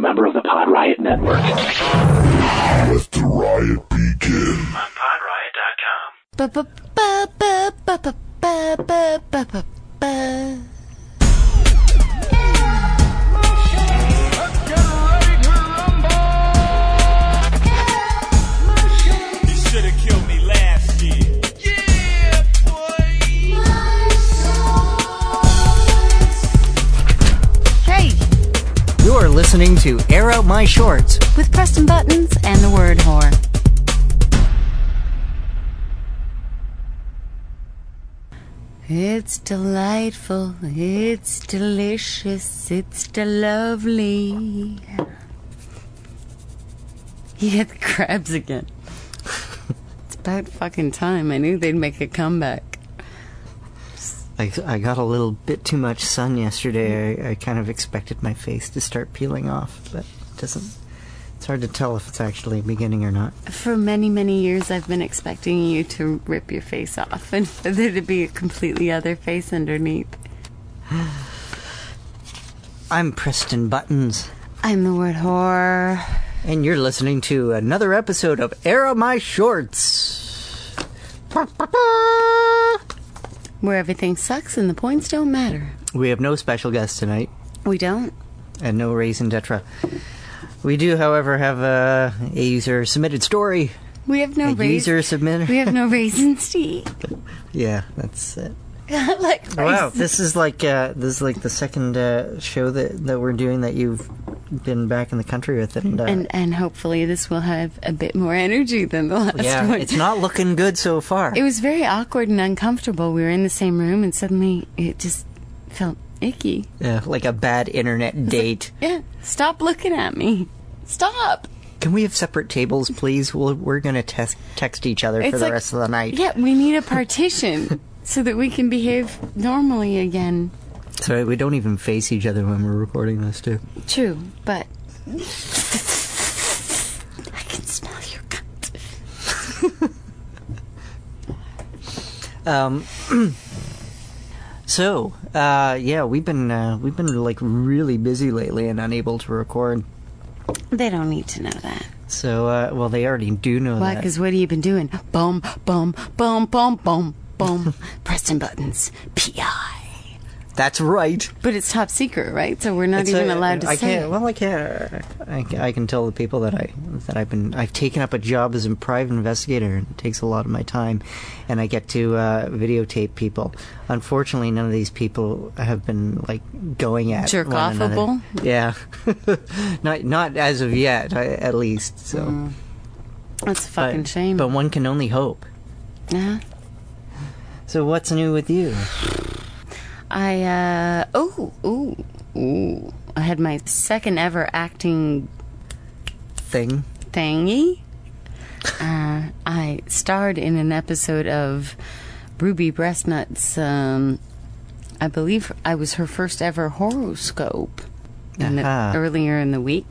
a member of the Pod Riot Network. Let the riot begin. On podriot.com. listening to Air Out My Shorts. with Preston Buttons and the word whore. It's delightful, it's delicious, it's de lovely. You get the crabs again. it's about fucking time. I knew they'd make a comeback. I, I got a little bit too much sun yesterday. I, I kind of expected my face to start peeling off, but it doesn't. It's hard to tell if it's actually beginning or not. For many, many years, I've been expecting you to rip your face off and for there to be a completely other face underneath. I'm Preston Buttons, I'm the word whore. and you're listening to another episode of Air Out My Shorts. Where everything sucks and the points don't matter. We have no special guest tonight, We don't. and no raison d'être. We do, however, have a, a user submitted story. We have no a user submitted. We have no raisins to eat. yeah, that's it. like Wow, this is like uh, this is like the second uh, show that that we're doing that you've been back in the country with, it. and, uh, And and hopefully this will have a bit more energy than the last yeah, one. it's not looking good so far. It was very awkward and uncomfortable. We were in the same room and suddenly it just felt icky. yeah, like a bad internet date. Yeah. Stop looking at me. Stop. Can we have separate tables, please? We'll, we're gonna test, text each other for the like- rest of the night. Yeah, we need a partition so that we can behave normally again. So we don't even face each other when we're recording this too. True, but I can smell your cunt. Um, so uh, yeah, we've been uh, we've been like really busy lately and unable to record. They don't need to know that. So uh, well, they already do know Why? that. Because what have you been doing? Boom, boom, boom, boom, boom, boom. Pressing buttons. PI. That's right. But it's top secret, right? So we're not It's, even uh, allowed to I say. can't. it. Well, I can't. I, I can tell the people that I that I've been. I've taken up a job as a private investigator, and it takes a lot of my time, and I get to uh, videotape people. Unfortunately, none of these people have been like going at Jerk offable? Yeah, not not as of yet, I, at least. So, That's a but, fucking shame. But one can only hope. uh So, what's new with you? I uh oh ooh ooh. I had my second ever acting Thing. thingy. Uh, I starred in an episode of Ruby Breastnut's. Um, I believe I was her first ever horoscope in the, Aha. earlier in the week,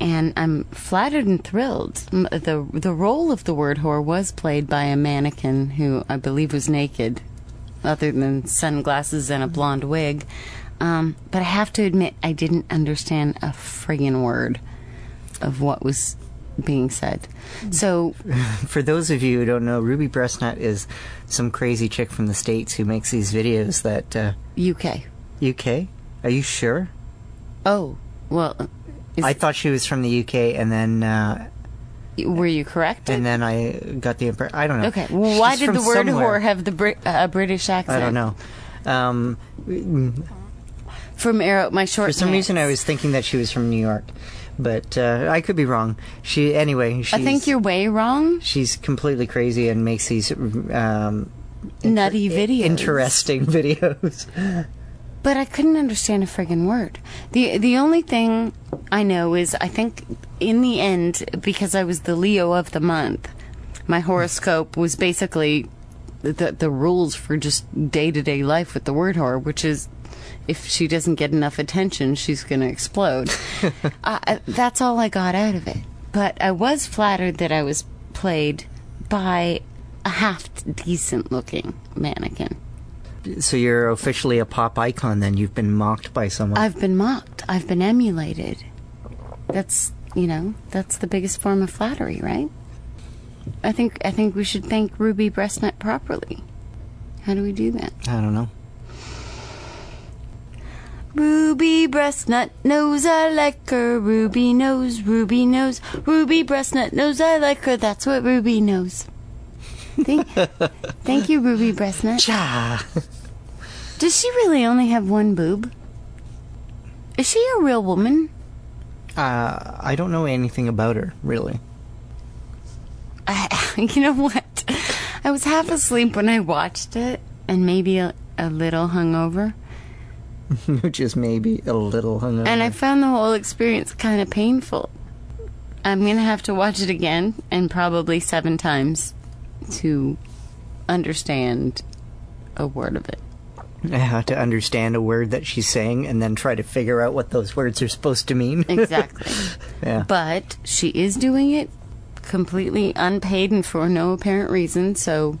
and I'm flattered and thrilled. The The role of the word whore was played by a mannequin who I believe was naked, other than sunglasses and a blonde wig. Um, but I have to admit, I didn't understand a friggin' word of what was being said. So For those of you who don't know, Ruby Breastnut is some crazy chick from the states who makes these videos that. Uh, UK. UK? Are you sure? Oh, well, I thought she was from the UK, and then uh, were you correct? and then I got the impression. I don't know. Okay. Well, why She's did the word somewhere. whore have the Brit- uh, British accent? I don't know. Um, From Arrow, my short. for some pants. reason, I was thinking that she was from New York, but uh, I could be wrong. She anyway. She's, I think you're way wrong. She's completely crazy and makes these um, Nutty videos. interesting videos. But I couldn't understand a friggin' word. The the only thing I know is I think in the end, because I was the Leo of the month, my horoscope was basically the the rules for just day to day life with the word whore, which is if she doesn't get enough attention, she's gonna explode. uh, that's all I got out of it. But I was flattered that I was played by a half decent looking mannequin. So you're officially a pop icon. Then you've been mocked by someone. I've been mocked. I've been emulated. That's you know that's the biggest form of flattery, right? I think I think we should thank Ruby Breastnut properly. How do we do that? I don't know. Ruby breastnut knows I like her. Ruby knows, Ruby knows, Ruby breastnut knows I like her. That's what Ruby knows. Thank, thank you, Ruby breastnut. Cha. Does she really only have one boob? Is she a real woman? Uh, I don't know anything about her really. I, you know what? I was half asleep when I watched it, and maybe a, a little hungover. Which is maybe a little hungover. And I found the whole experience kind of painful. I'm gonna have to watch it again, and probably seven times, to understand a word of it. I have to understand a word that she's saying and then try to figure out what those words are supposed to mean. Exactly. yeah. but she is doing it completely unpaid and for no apparent reason. So,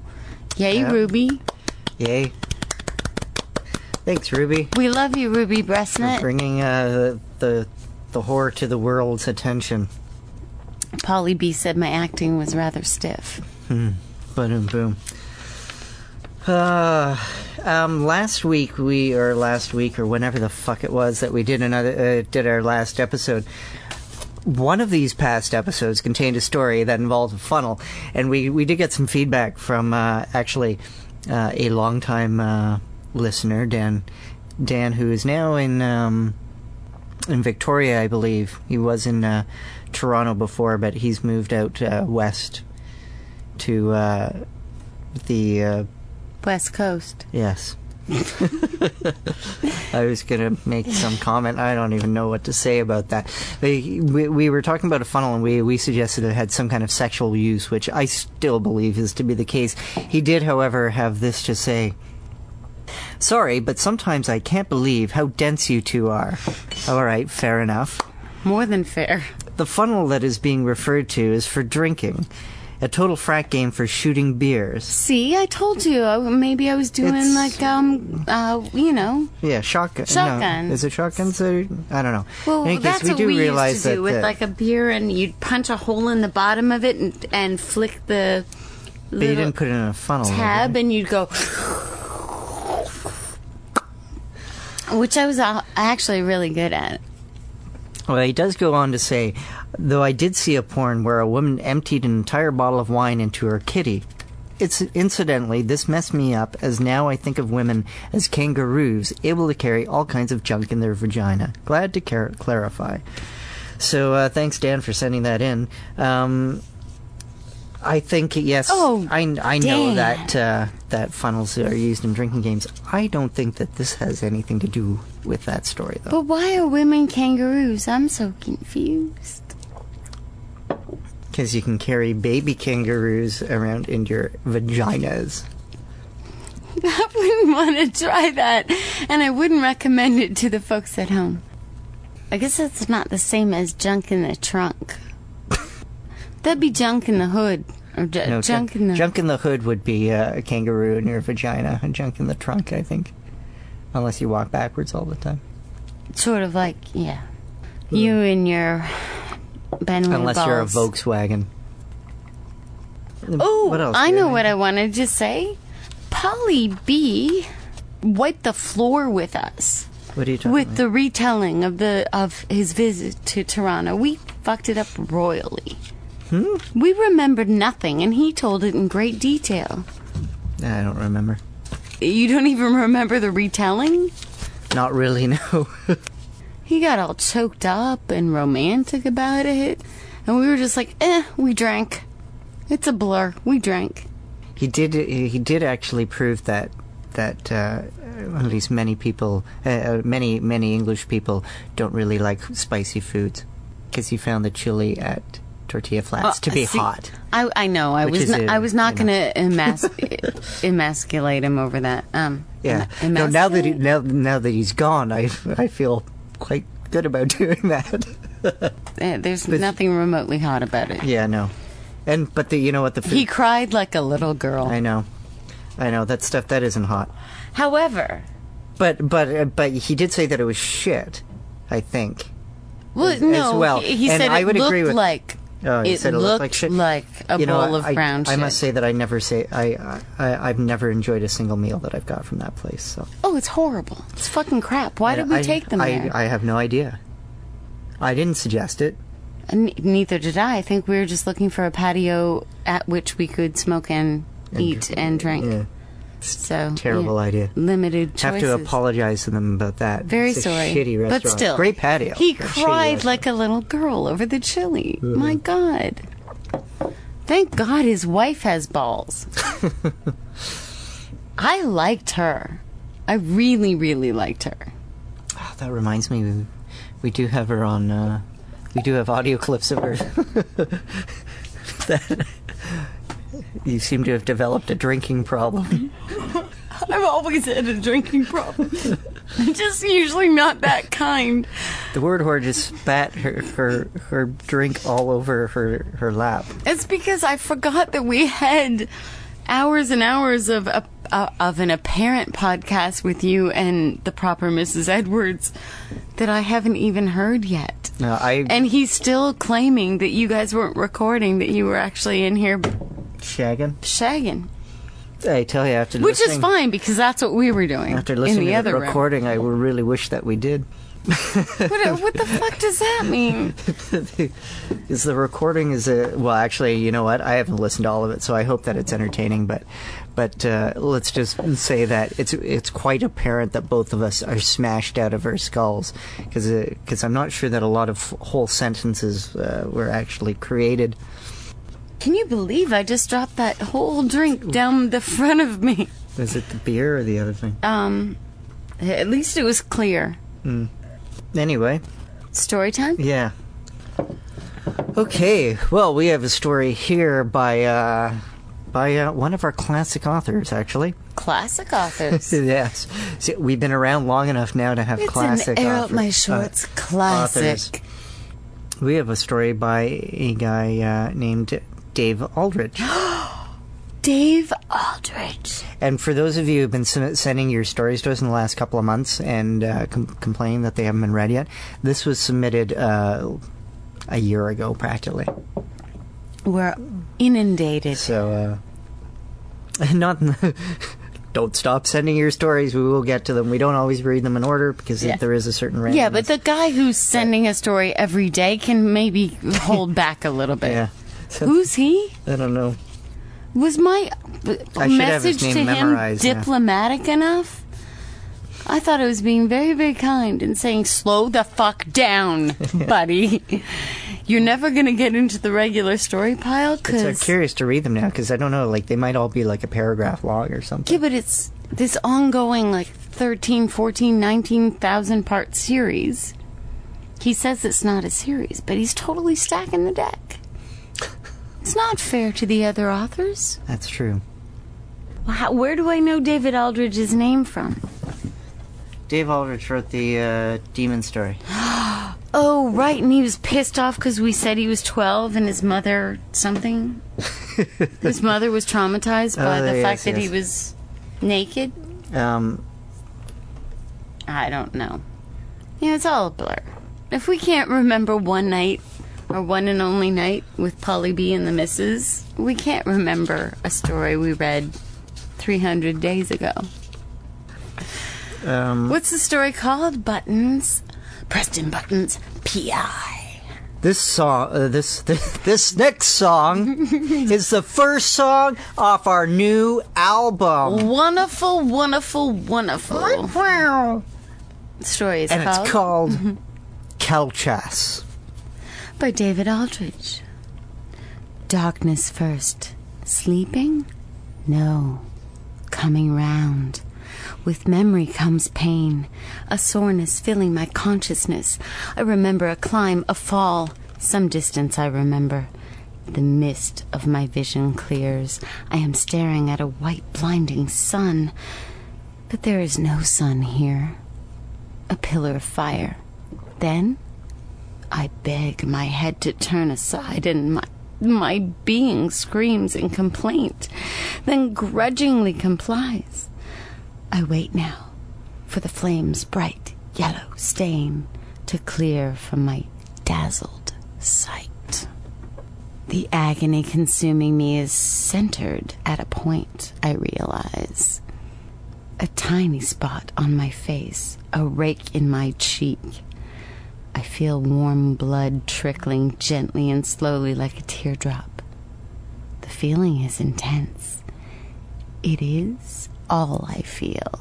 yay. Ruby. Yay. Thanks, Ruby, We love you, Ruby for bringing uh, the the horror to the world's attention. Polly B said my acting was rather stiff. Boom, boom. Uh, um, last week we or last week or whenever the fuck it was that we did another uh, did our last episode. One of these past episodes contained a story that involved a funnel, and we we did get some feedback from uh, actually uh, a longtime uh, listener, Dan Dan, who is now in um, in Victoria, I believe. He was in uh, Toronto before, but he's moved out uh, west to uh, the uh, West Coast. yes. I was gonna make some comment. I don't even know what to say about that. We, we, we were talking about a funnel, and we we suggested it had some kind of sexual use, which I still believe is to be the case. He did, however, have this to say. Sorry, but sometimes I can't believe how dense you two are. All right, fair enough. More than fair. The funnel that is being referred to is for drinking, a total frat game for shooting beers. See, I told you. I, maybe I was doing It's- like, um, uh, you know. Yeah, shotgun. Shotguns. No, is it shotguns? Or, I don't know. Well, In any case, that's we what do we realize used to do with the- like a beer, and you'd punch a hole in the bottom of it and, and flick the But you didn't put it in a funnel. tab, did and you'd go. Which I was uh, actually really good at. Well, he does go on to say, though I did see a porn where a woman emptied an entire bottle of wine into her kitty. It's incidentally, this messed me up as now I think of women as kangaroos, able to carry all kinds of junk in their vagina. Glad to car- clarify. So uh, thanks, Dan, for sending that in. Um, I think yes. Oh, I, I know Dan. that uh, that funnels are used in drinking games. I don't think that this has anything to do with that story, though. But why are women kangaroos? I'm so confused. Because you can carry baby kangaroos around in your vaginas. I wouldn't want to try that, and I wouldn't recommend it to the folks at home. I guess that's not the same as junk in the trunk. That'd be junk in the hood, or ju- No, junk in the. junk in the hood would be uh, a kangaroo in your vagina, and junk in the trunk, I think. Unless you walk backwards all the time. Sort of like, yeah. You and your Unless balls. you're a Volkswagen. Oh, I know what I wanted to say. Polly B wiped the floor with us What are you talking with about? the retelling of the of his visit to Toronto. We fucked it up royally. Hmm? We remembered nothing, and he told it in great detail. I don't remember. You don't even remember the retelling? Not really, no. He got all choked up and romantic about it, and we were just like, "Eh, we drank. It's a blur. We drank." he did. He did actually prove that that uh, at least many people, uh, uh, many many English people, don't really like spicy foods because he found the chili at tortilla flats to be Uh, See, hot. I I know. I was not, a- I was not going to emas- emasculate him over that. Um, Yeah. em- No, now that he, now now that he's gone, I I feel quite good about doing that. Eh, there's nothing remotely hot about it. yeah, no. And but the you know what the food, He cried like a little girl. I know, I know that stuff that isn't hot. However, But but uh, but he did say that it was shit. I think. Well, as, no, as well. he, he said I it looked agree with. like Oh, it said it looked like shit. like a you know, bowl of I, brown I shit. must say that I never say I, I I've never enjoyed a single meal that I've got from that place. So oh, it's horrible. It's fucking crap. Why did we I, take them I, there? I have no idea. I didn't suggest it. And neither did I. I think we were just looking for a patio at which we could smoke and, eat and drink. Yeah, So terrible yeah, idea. Limited choices. Have to apologize to them about that. Very It's a sorry. Shitty restaurant. But still, great patio. He cried like a little girl over the chili. Mm-hmm. My God. Thank God his wife has balls. I liked her. I really, really liked her. Oh, that reminds me, we, we do have her on. Uh, we do have audio clips of her. that, you seem to have developed a drinking problem. I've always had a drinking problem. Just usually not that kind. The word whore just spat her, her her drink all over her her lap. It's because I forgot that we had hours and hours of a, uh, of an apparent podcast with you and the proper Mrs. Edwards that I haven't even heard yet. No, I And he's still claiming that you guys weren't recording, that you were actually in here shagging. shagging. I tell you, after Which is fine because that's what we were doing After in listening the to other the room. recording, I really wish that we did. What, what the fuck does that mean? is the recording is a well actually you know what i haven't listened to all of it so i hope that it's entertaining but but uh, let's just say that it's it's quite apparent that both of us are smashed out of our skulls because because i'm not sure that a lot of whole sentences uh, were actually created Can you believe I just dropped that whole drink down the front of me? is it the beer or the other thing Um, at least it was clear. anyway Story time? yeah okay well we have a story here by uh by uh, one of our classic authors actually Classic authors. yes. See, we've been around long enough now to have It's classic. an air author- up my shorts uh, classic. authors. We have a story by a guy uh, named Dave Aldrich. Dave Aldrich. and for those of you who've been sending your stories to us in the last couple of months and uh, com- complaining that they haven't been read yet, this was submitted uh, a year ago, practically. We're inundated. So, uh, not. Don't stop sending your stories. We will get to them. We don't always read them in order because Yeah. there is a certain range. Yeah, but the guy who's sending a story every day can maybe hold back a little bit. yeah. So, Who's he? I don't know. Was my b- I should have his message to him memorized, yeah. diplomatic enough? I thought I was being very, very kind and saying, slow the fuck down, buddy. You're never going to get into the regular story pile So I'm uh, curious to read them now because I don't know. Like they might all be like a paragraph long or something. Yeah, but it's this ongoing, like 13, 14, 19,000 part series. He says it's not a series, but he's totally stacking the deck. It's not fair to the other authors. That's true. Well, How, where do I know David Aldridge's name from? Dave Aldrich wrote the uh, demon story. Oh, right, and he was pissed off because we said he was 12 and his mother something. his mother was traumatized by Oh, the yes, fact that he was naked. Um, I don't know. Yeah, it's all a blur. If we can't remember one night, or one and only night with Polly B and the Misses, we can't remember a story we read 300 days ago. um, What's the story called? Buttons. Preston Buttons. P.I. this song, uh, this, this this next song is the first song off our new album, Wonderful, wonderful, wonderful. Wow. story is called. and called, it's called Calchas. by David Aldrich. Darkness first. Sleeping? No. Coming round. With memory comes pain, a soreness filling my consciousness. I remember a climb, a fall, some distance I remember. The mist of my vision clears. I am staring at a white blinding sun. But there is no sun here. A pillar of fire. Then I beg my head to turn aside and my my being screams in complaint, then grudgingly complies. I wait now for the flame's bright yellow stain to clear from my dazzled sight. The agony consuming me is centered at a point, I realize. A tiny spot on my face, a rake in my cheek. I feel warm blood trickling gently and slowly like a teardrop. The feeling is intense. It is all I feel.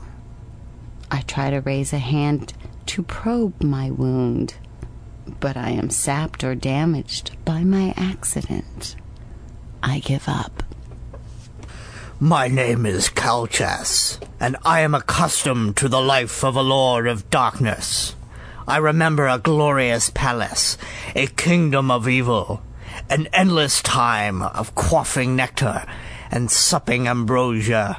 I try to raise a hand to probe my wound, but I am sapped or damaged by my accident. I give up. My name is Kalchas, and I am accustomed to the life of a lord of darkness. I remember a glorious palace, a kingdom of evil, an endless time of quaffing nectar and supping ambrosia.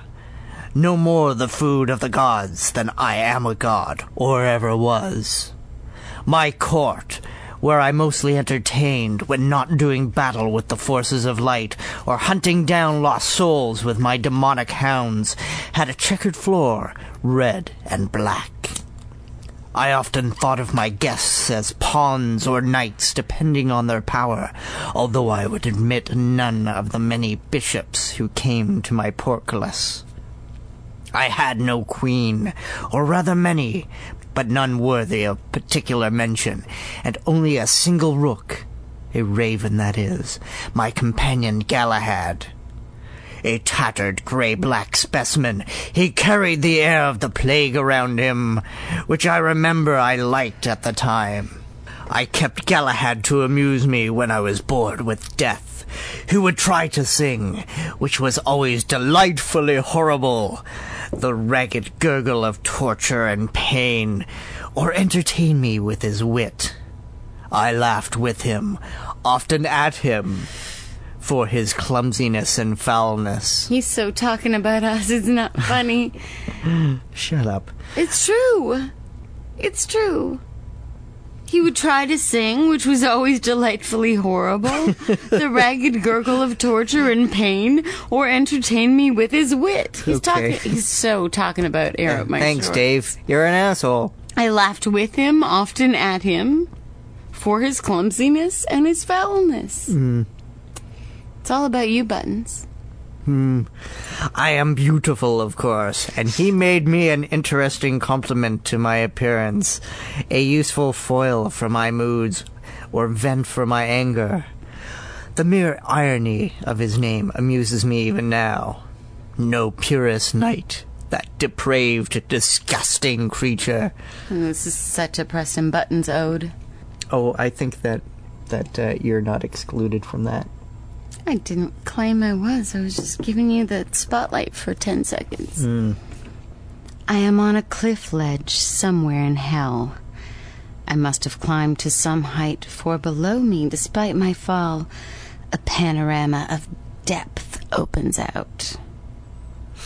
No more the food of the gods than I am a god, or ever was. My court, where I mostly entertained when not doing battle with the forces of light or hunting down lost souls with my demonic hounds, had a checkered floor, red and black. I often thought of my guests as pawns or knights, depending on their power, although I would admit none of the many bishops who came to my portcullis. I had no queen, or rather many, but none worthy of particular mention, and only a single rook, a raven that is, my companion Galahad. A tattered gray-black specimen, he carried the air of the plague around him, which I remember I liked at the time. I kept Galahad to amuse me when I was bored with death, who would try to sing, which was always delightfully horrible, the ragged gurgle of torture and pain, or entertain me with his wit. I laughed with him, often at him, for his clumsiness and foulness. He's so talking about us, it's not funny. Shut up. It's true. It's true. He would try to sing, which was always delightfully horrible, the ragged gurgle of torture and pain, or entertain me with his wit. He's Okay. talking. He's so talking about up my Thanks. Dave. You're an asshole. I laughed with him, often at him, for his clumsiness and his foulness. Hmm. It's all about you, Buttons. Hmm. I am beautiful, of course, and he made me an interesting compliment to my appearance, a useful foil for my moods, or vent for my anger. The mere irony of his name amuses me even now. No purest knight, that depraved, disgusting creature. Oh, this is such a Preston Buttons ode. Oh, I think that that uh, you're not excluded from that. I didn't claim I was. I was just giving you the spotlight for 10 seconds. Hmm. I am on a cliff ledge somewhere in hell. I must have climbed to some height, for below me, despite my fall, a panorama of depth opens out.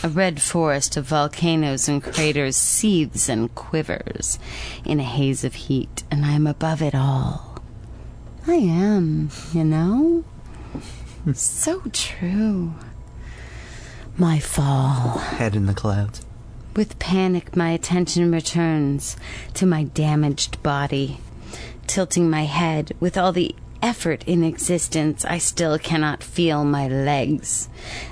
A red forest of volcanoes and craters seethes and quivers in a haze of heat, and I am above it all. I am, you know? So true. My fall. Head in the clouds. With panic, my attention returns to my damaged body. Tilting my head with all the effort in existence, I still cannot feel my legs.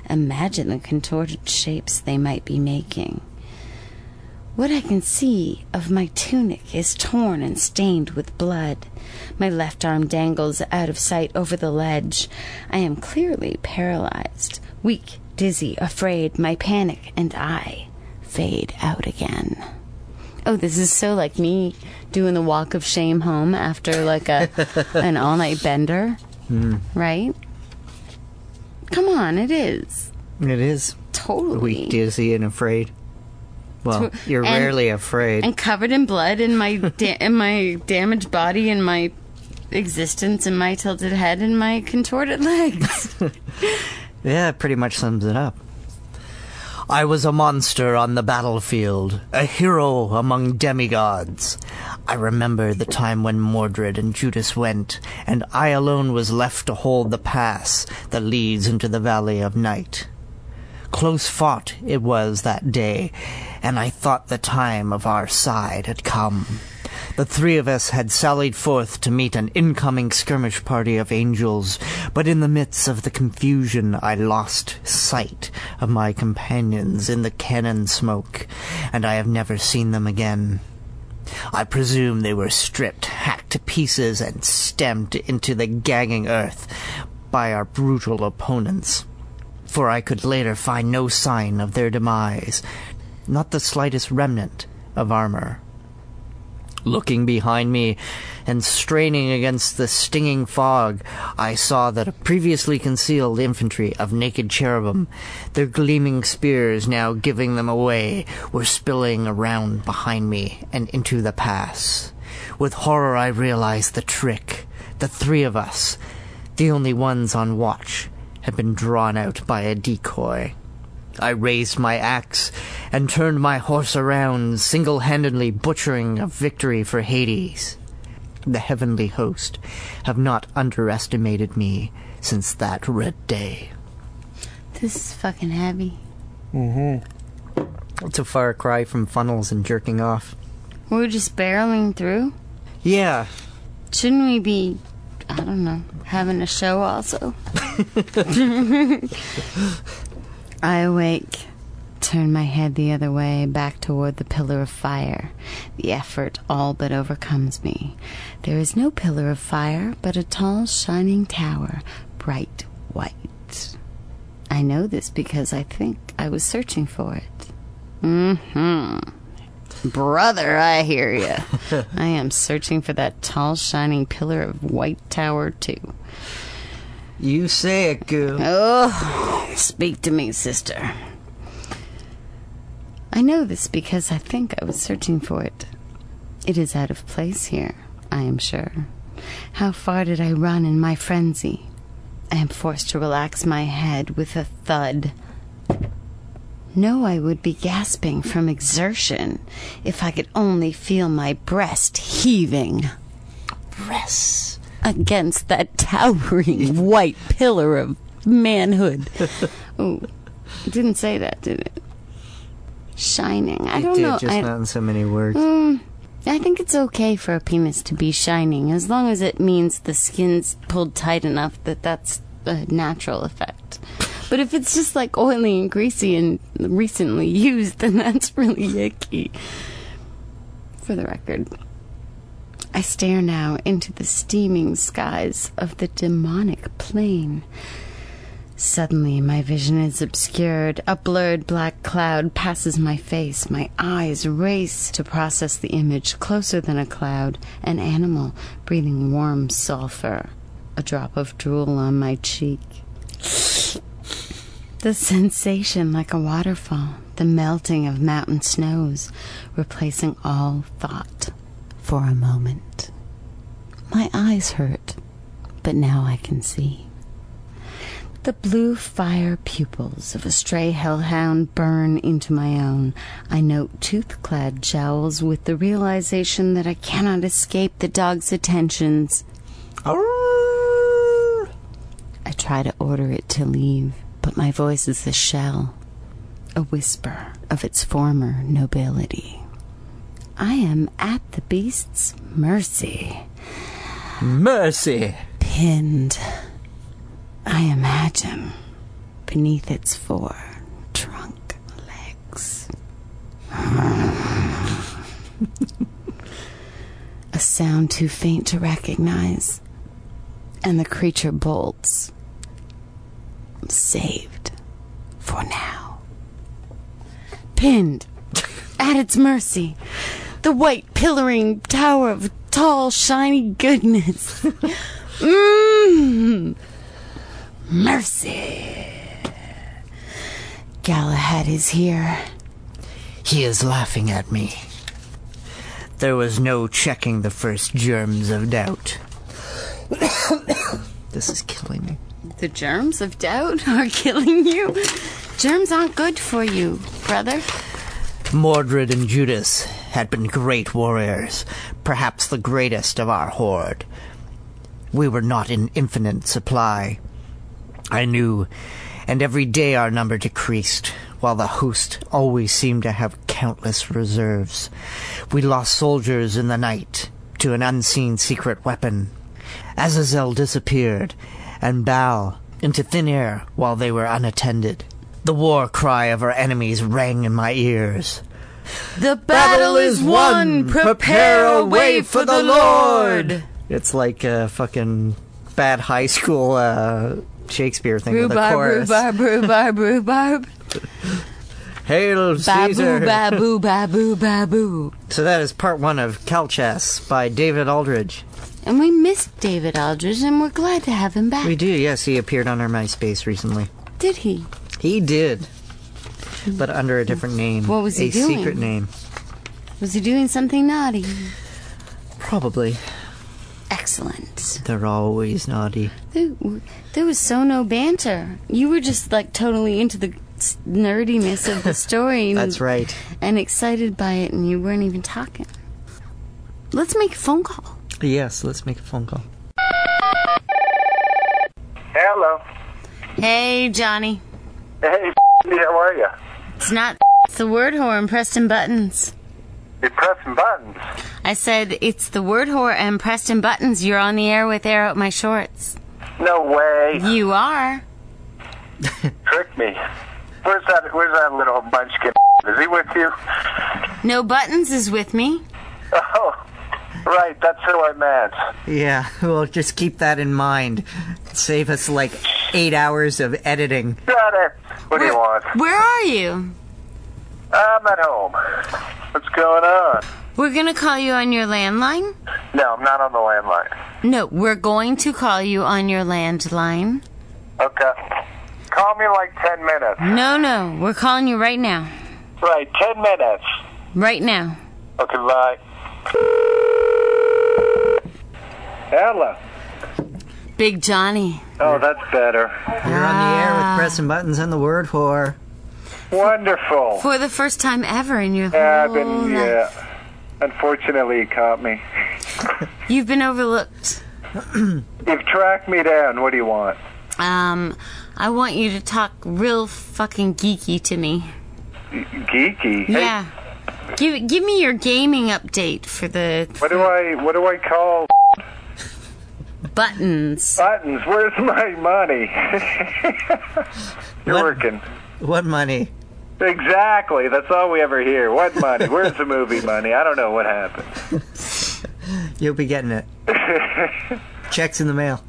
Imagine the contorted shapes they might be making. What I can see of my tunic is torn and stained with blood. My left arm dangles out of sight over the ledge. I am clearly paralyzed, weak, dizzy, afraid. My panic and I fade out again. Oh, this is so like me doing the walk of shame home after like a an all night bender, hmm. right? Come on, it is It is totally weak, dizzy, and afraid. Well, To- you're and- rarely afraid. and covered in blood in my da- in my damaged body and my existence and my tilted head and my contorted legs. yeah, pretty much sums it up. I was a monster on the battlefield, a hero among demigods. I remember the time when Mordred and Judas went, and I alone was left to hold the pass that leads into the Valley of Night. Close fought it was that day, and I thought the time of our side had come. The three of us had sallied forth to meet an incoming skirmish party of angels, but in the midst of the confusion I lost sight of my companions in the cannon smoke, and I have never seen them again. I presume they were stripped, hacked to pieces, and stamped into the gagging earth by our brutal opponents. For I could later find no sign of their demise, not the slightest remnant of armor. Looking behind me and straining against the stinging fog, I saw that a previously concealed infantry of naked cherubim, their gleaming spears now giving them away, were spilling around behind me and into the pass. With horror I realized the trick. The three of us, the only ones on watch, had been drawn out by a decoy. I raised my axe and turned my horse around, single handedly butchering a victory for Hades. The heavenly host have not underestimated me since that red day. This is fucking heavy. Mm hmm. It's a far cry from funnels and jerking off. We're just barreling through. Yeah, Shouldn't we be, I don't know, having a show also? I awake, turn my head the other way, back toward the pillar of fire. The effort all but overcomes me. There is no pillar of fire, but a tall, shining tower, bright white. I know this because I think I was searching for it. Mm-hmm. Brother, I hear you. I am searching for that tall, shining pillar of white tower, too. you say it, Goo. Oh, speak to me, sister. I know this because I think I was searching for it. It is out of place here, I am sure. How far did I run in my frenzy? I am forced to relax my head with a thud. No, I would be gasping from exertion if I could only feel my breast heaving Breasts. against that towering white pillar of manhood. oh, didn't say that, did it? Shining. I You don't did, know. just I, not in so many words. Mm, I think it's okay for a penis to be shining as long as it means the skin's pulled tight enough that that's a natural effect. But if it's just like oily and greasy and recently used, then that's really icky. For the record, I stare now into the steaming skies of the demonic plane. Suddenly, my vision is obscured. A blurred black cloud passes my face. My eyes race to process the image closer than a cloud, an animal breathing warm sulfur, a drop of drool on my cheek. The sensation like a waterfall, the melting of mountain snows, replacing all thought for a moment. My eyes hurt, but now I can see. The blue fire pupils of a stray hellhound burn into my own. I note tooth clad jowls with the realization that I cannot escape the dog's attentions. I try to order it to leave, but my voice is a shell, a whisper of its former nobility. I am at the beast's mercy. Mercy! pinned, I imagine, beneath its four trunk legs. A sound too faint to recognize, and the creature bolts. Saved for now. Pinned at its mercy, the white pillaring tower of tall, shiny goodness. Mmm. Mercy. Galahad is here. He is laughing at me. There was no checking the first germs of doubt. This is killing me. The germs of doubt are killing you. Germs aren't good for you, brother. Mordred and Judas had been great warriors, perhaps the greatest of our horde. We were not in infinite supply. I knew, and every day our number decreased, while the host always seemed to have countless reserves. We lost soldiers in the night to an unseen secret weapon. Azazel disappeared, and bow into thin air while they were unattended. The war cry of our enemies rang in my ears. The battle is won. Prepare a way for the Lord. It's like a fucking bad high school uh, Shakespeare thing with a Rhubarb, chorus. rhubarb, rhubarb, rhubarb. Hail Babu, Caesar! babu, babu, babu. So that is part one of Calchas by David Aldridge. And we missed David Aldridge, and we're glad to have him back. We do, yes. He appeared on our MySpace recently. Did he? He did, but under a different name. What was he a doing? secret name, Was he doing something naughty? probably. Excellent. They're always naughty. There, there was so no banter. You were just like totally into the nerdiness of the story. and- That's right. And excited by it, and you weren't even talking. Let's make a phone call. Yes, let's make a phone call. Hello. Hey, Johnny. Hey, how are you? It's not it's the word whore and Preston Buttons. You're pressing buttons. I said it's the word whore and Preston Buttons. You're on the air with air out my shorts. No way. You are. Trick me. Where's that? Where's that little munchkin? Is he with you? No Buttons is with me. Oh, right. That's who I meant. Yeah, well, just keep that in mind. Save us like eight hours of editing. Got it. What do you want? Where are you? I'm at home. What's going on? We're gonna call you on your landline. No, I'm not on the landline. No, we're going to call you on your landline. Okay. Call me in like ten minutes. No, no, we're calling you right now. Right, ten minutes. Right now. Okay, bye. Hello. Big Johnny. Oh, that's better. You're on the air with pressing Buttons and the word whore. Wonderful. For the first time ever in your Yeah, I've whole been, life. yeah. Unfortunately, you caught me. You've been overlooked. You've tracked me down. What do you want? Um, I want you to talk real fucking geeky to me. Geeky. Hey, Yeah. Give give me your gaming update for the what do I what do I call buttons. buttons? Where's my money? You're What? working. What money? Exactly. That's all we ever hear. What money? Where's the movie money? I don't know what happened. You'll be getting it. Checks in the mail.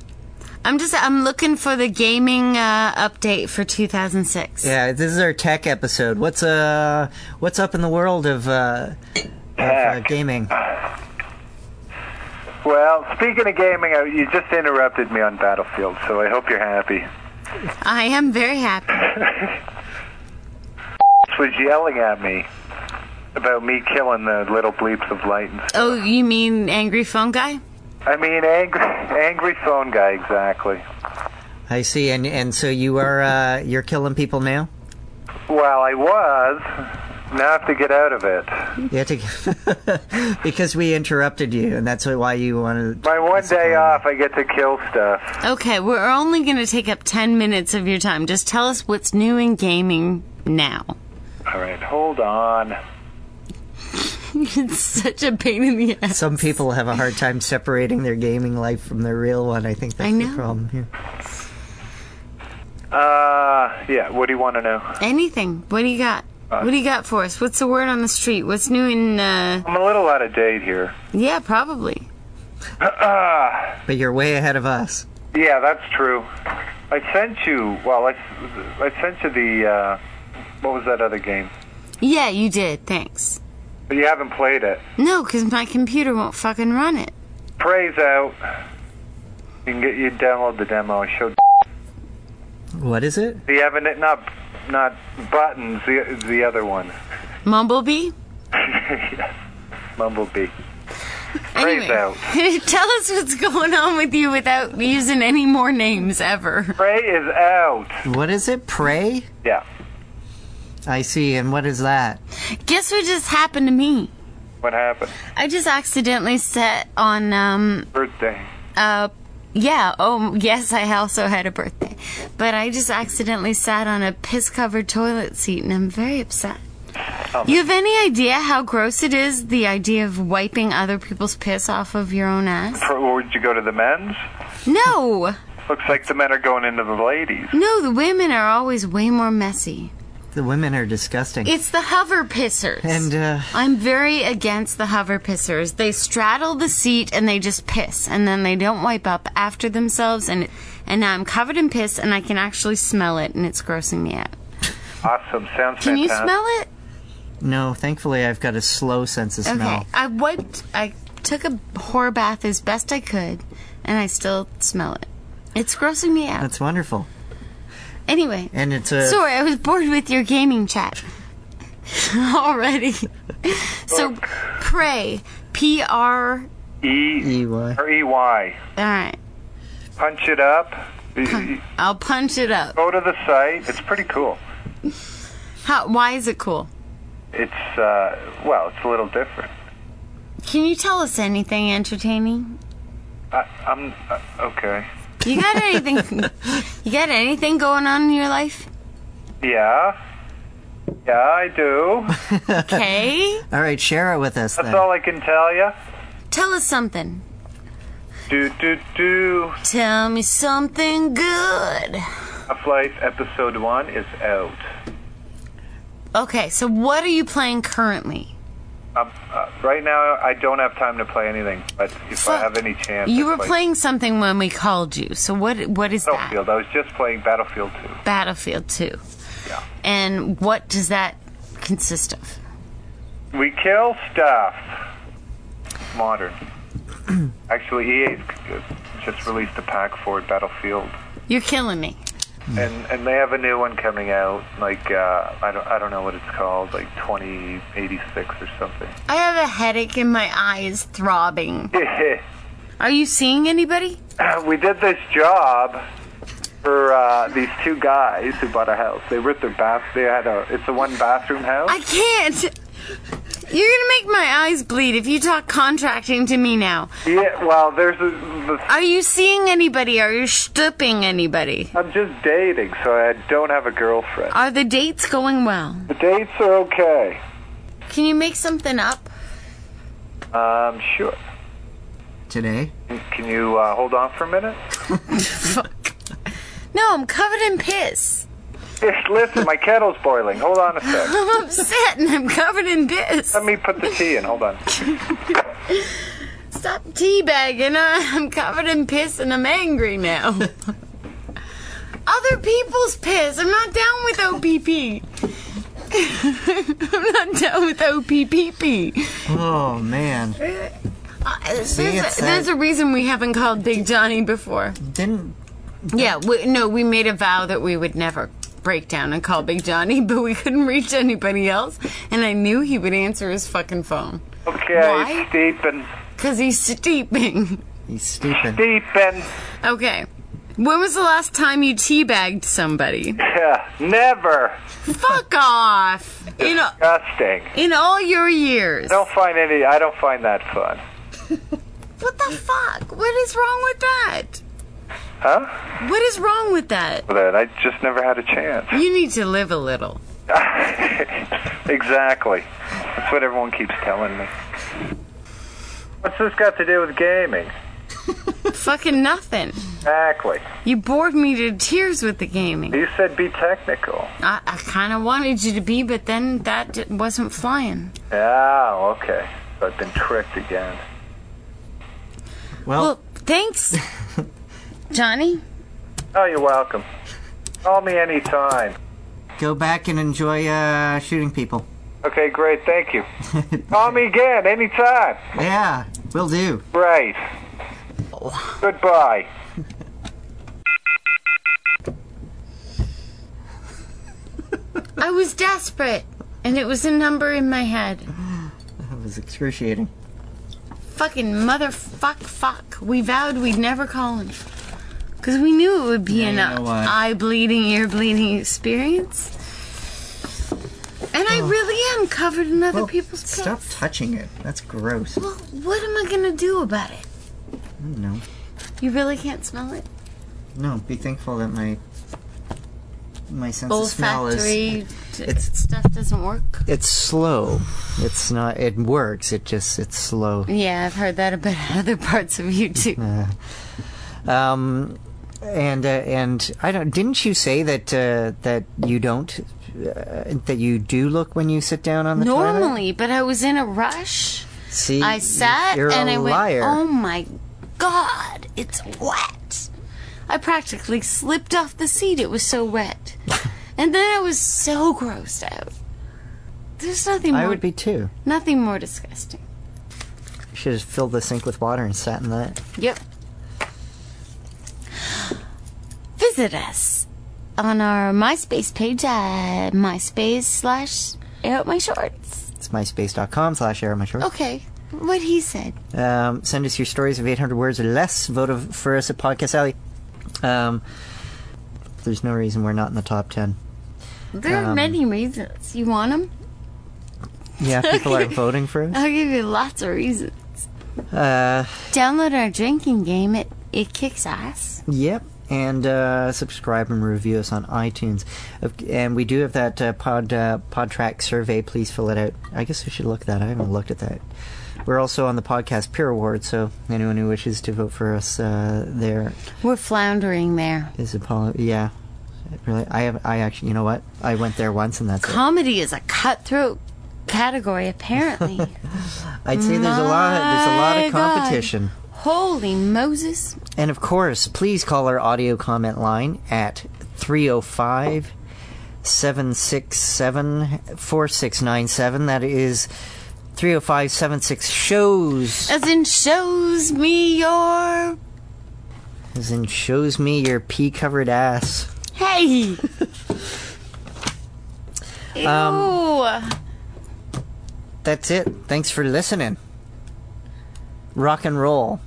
I'm just I'm looking for the gaming uh, update for 2006. Yeah, this is our tech episode. What's uh, what's up in the world of uh, of uh, Tech. gaming? Well, speaking of gaming, uh, you just interrupted me on Battlefield, so I hope you're happy. I am very happy. was yelling at me about me killing the little bleeps of light and stuff. Oh, you mean angry phone guy? I mean, angry, angry phone guy, exactly. I see, and and so you are uh, you're killing people now. Well, I was. Now I have to get out of it. You have to because we interrupted you, and that's why you wanted. My one day off, I get to kill stuff. Okay, we're only going to take up 10 minutes of your time. Just tell us what's new in gaming now. All right, hold on. it's such a pain in the ass. Some people have a hard time separating their gaming life from their real one. I think that's I the problem here. Uh, yeah. What do you want to know? Anything. What do you got? What do you got for us? What's the word on the street? What's new in, uh, I'm a little out of date here. yeah, probably. Ah, But you're way ahead of us. yeah, that's true. I sent you. Well, I, I sent you the. Uh, what was that other game? Yeah, you did. Thanks. But you haven't played it. No, because my computer won't fucking run it. Prey's out. You can get you download the demo. I showed What is it? the evident not not buttons. The the other one. Mumblebee? yes, Mumblebee. Prey's Anyway, out. tell us what's going on with you without using any more names ever. Prey is out. What is it? Prey? Yeah. I see. And what is that? Guess what just happened to me? What happened? I just accidentally set on um Birthday. uh Yeah, oh, yes, I also had a birthday. But I just accidentally sat on a piss covered toilet seat and I'm very upset. Oh, you have any idea how gross it is, the idea of wiping other people's piss off of your own ass? Or would you go to the men's? No! Looks like the men are going into the ladies. No, the women are always way more messy. The women are disgusting. It's the hover pissers. and uh, I'm very against the hover pissers. They straddle the seat and they just piss, and then they don't wipe up after themselves, and and now I'm covered in piss, and I can actually smell it, and it's grossing me out. Awesome. Sounds Can you smell it? no, thankfully I've got a slow sense of smell. Okay, I wiped. I took a whore bath as best I could, and I still smell it. It's grossing me out. That's wonderful. Anyway, And it's a sorry, I was bored with your gaming chat already. so, Prey, P R. E EY. or EY. All right, Punch it up. You- I'll punch it up. Go to the site. It's pretty cool. How? Why is it cool? It's, uh, well, it's a little different. Can you tell us anything entertaining? I, I'm, uh, okay. You got anything? you got anything going on in your life? Yeah. Yeah, I do. Okay, All right, share it with us That's then. all I can tell you. tell us something. Do, do, do. Tell me something good. Half Life Episode 1 is out. Okay, so what are you playing currently? Um, uh, right now, I don't have time to play anything, but if I have any chance. You were play playing something when we called you. So what? What is that? Battlefield. I was just playing Battlefield 2. Battlefield 2. Yeah. And what does that consist of? We kill stuff. Modern. Actually, EA's just released a pack for Battlefield, You're killing me. And and they have a new one coming out. Like uh, I don't I don't know what it's called, like 2086 or something. I have a headache and my eye is throbbing. Are you seeing anybody? we did this job for uh, these two guys who bought a house. They ripped their bath. They had a it's a one bathroom house. I can't. You're gonna make my eyes bleed if you talk contracting to me now. Yeah, well, there's a. The, Are you seeing anybody? Are you stooping anybody? I'm just dating, so I don't have a girlfriend. Are the dates going well? The dates are okay. Can you make something up? Um, sure. Today? Can you uh, hold on for a minute? Fuck. No, I'm covered in piss. Listen, my kettle's boiling. Hold on a sec. I'm upset and I'm covered in piss. Let me put the tea in. Hold on. Stop teabagging. I'm covered in piss and I'm angry now. Other people's piss. I'm not down with OPP. I'm not down with OPPP. Oh man. Uh, there's, it's a, there's a reason we haven't called Big Johnny before. Didn't Yeah, we, no, we made a vow that we would never break down and call Big Johnny, but we couldn't reach anybody else, and I knew he would answer his fucking phone. Okay, Why? steeping. Because he's steeping. he's steeping. Steeping. Okay. When was the last time you teabagged somebody? Yeah, never. Fuck off! In, Disgusting. in all your years. I don't find any. I don't find that fun. What the fuck? What is wrong with that? Huh? What is wrong with that? That I just never had a chance. You need to live a little. exactly. That's what everyone keeps telling me. What's this got to do with gaming? Fucking nothing. Exactly. You bored me to tears with the gaming. You said be technical. I, I kind of wanted you to be, but then that d- wasn't flying. Yeah, okay. So I've been tricked again. Well, Well, thanks, Johnny. Oh, you're welcome. Call me anytime. go back and enjoy uh, shooting people. Okay, great. Thank you. Call me again anytime. Yeah, will do. Right. Goodbye. I was desperate, and it was a number in my head. That was excruciating. Fucking motherfuck, fuck. We vowed we'd never call him. Because we knew it would be Yeah, an eye bleeding, ear bleeding experience. And I really am covered in other Well, people's piss. stop touching it. That's gross. Well, what am I gonna do about it? don't know. You really can't smell it? No, be thankful that my my sense of smell is it's- stuff doesn't work. it's slow. It's not. It works. It just it's slow. Yeah, I've heard that about other parts of you too. Um, and uh, and I don't. Didn't you say that uh, that you don't uh, that you do look when you sit down on the toilet? Normally, but I was in a rush. See, I sat and I went, "Oh my god, it's wet!" I practically slipped off the seat. It was so wet, and then I was so grossed out. There's nothing more. I would be too. nothing more disgusting. You should have filled the sink with water and sat in that. Yep. Visit us on our MySpace page at MySpace slash Air Out My Shorts. It's myspace.com slash air my shorts. Okay, what he said. Um, send us your stories of 800 words or less. Vote for us at Podcast Alley. Um, there's no reason we're not in the top 10. There are Um, many reasons. You want them? Yeah, people are voting for us. I'll give you lots of reasons. Uh, Download our drinking game. It it kicks ass. Yep. And uh, subscribe and review us on iTunes. And we do have that uh, pod uh, PodTrac survey. Please fill it out. I guess we should look at that. I haven't looked at that. We're also on the Podcast Peer Award, so anyone who wishes to vote for us uh, there We're floundering there. is a pol- Yeah. Really, I have. I actually, you know what? I went there once, and that's. Comedy is a cutthroat category, apparently. I'd say there's a lot. There's a lot My of God. Holy Moses. And of course, please call our audio comment line at 305 767 4697. That is 305 76 shows. As in, shows me your. As in, shows me your pea covered ass. Hey! Ew. Um, That's it. Thanks for listening. Rock and roll.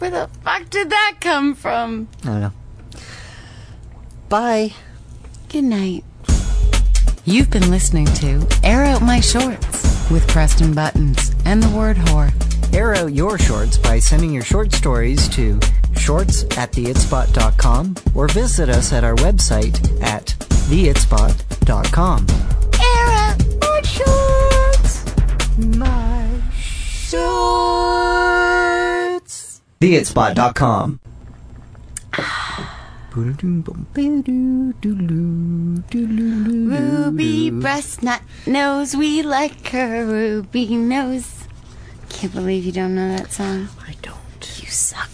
Where the fuck did that come from? I don't know. Bye. Good night. You've been listening to Air Out My Shorts with Preston Buttons and the word whore. Air out your shorts by sending your short stories to shorts at theitspot.com or visit us at our website at theitspot.com. Air Out My Shorts! My Theitspot.com. Ruby breast nut nose, we like her ruby nose. Can't believe you don't know that song. I don't. You suck.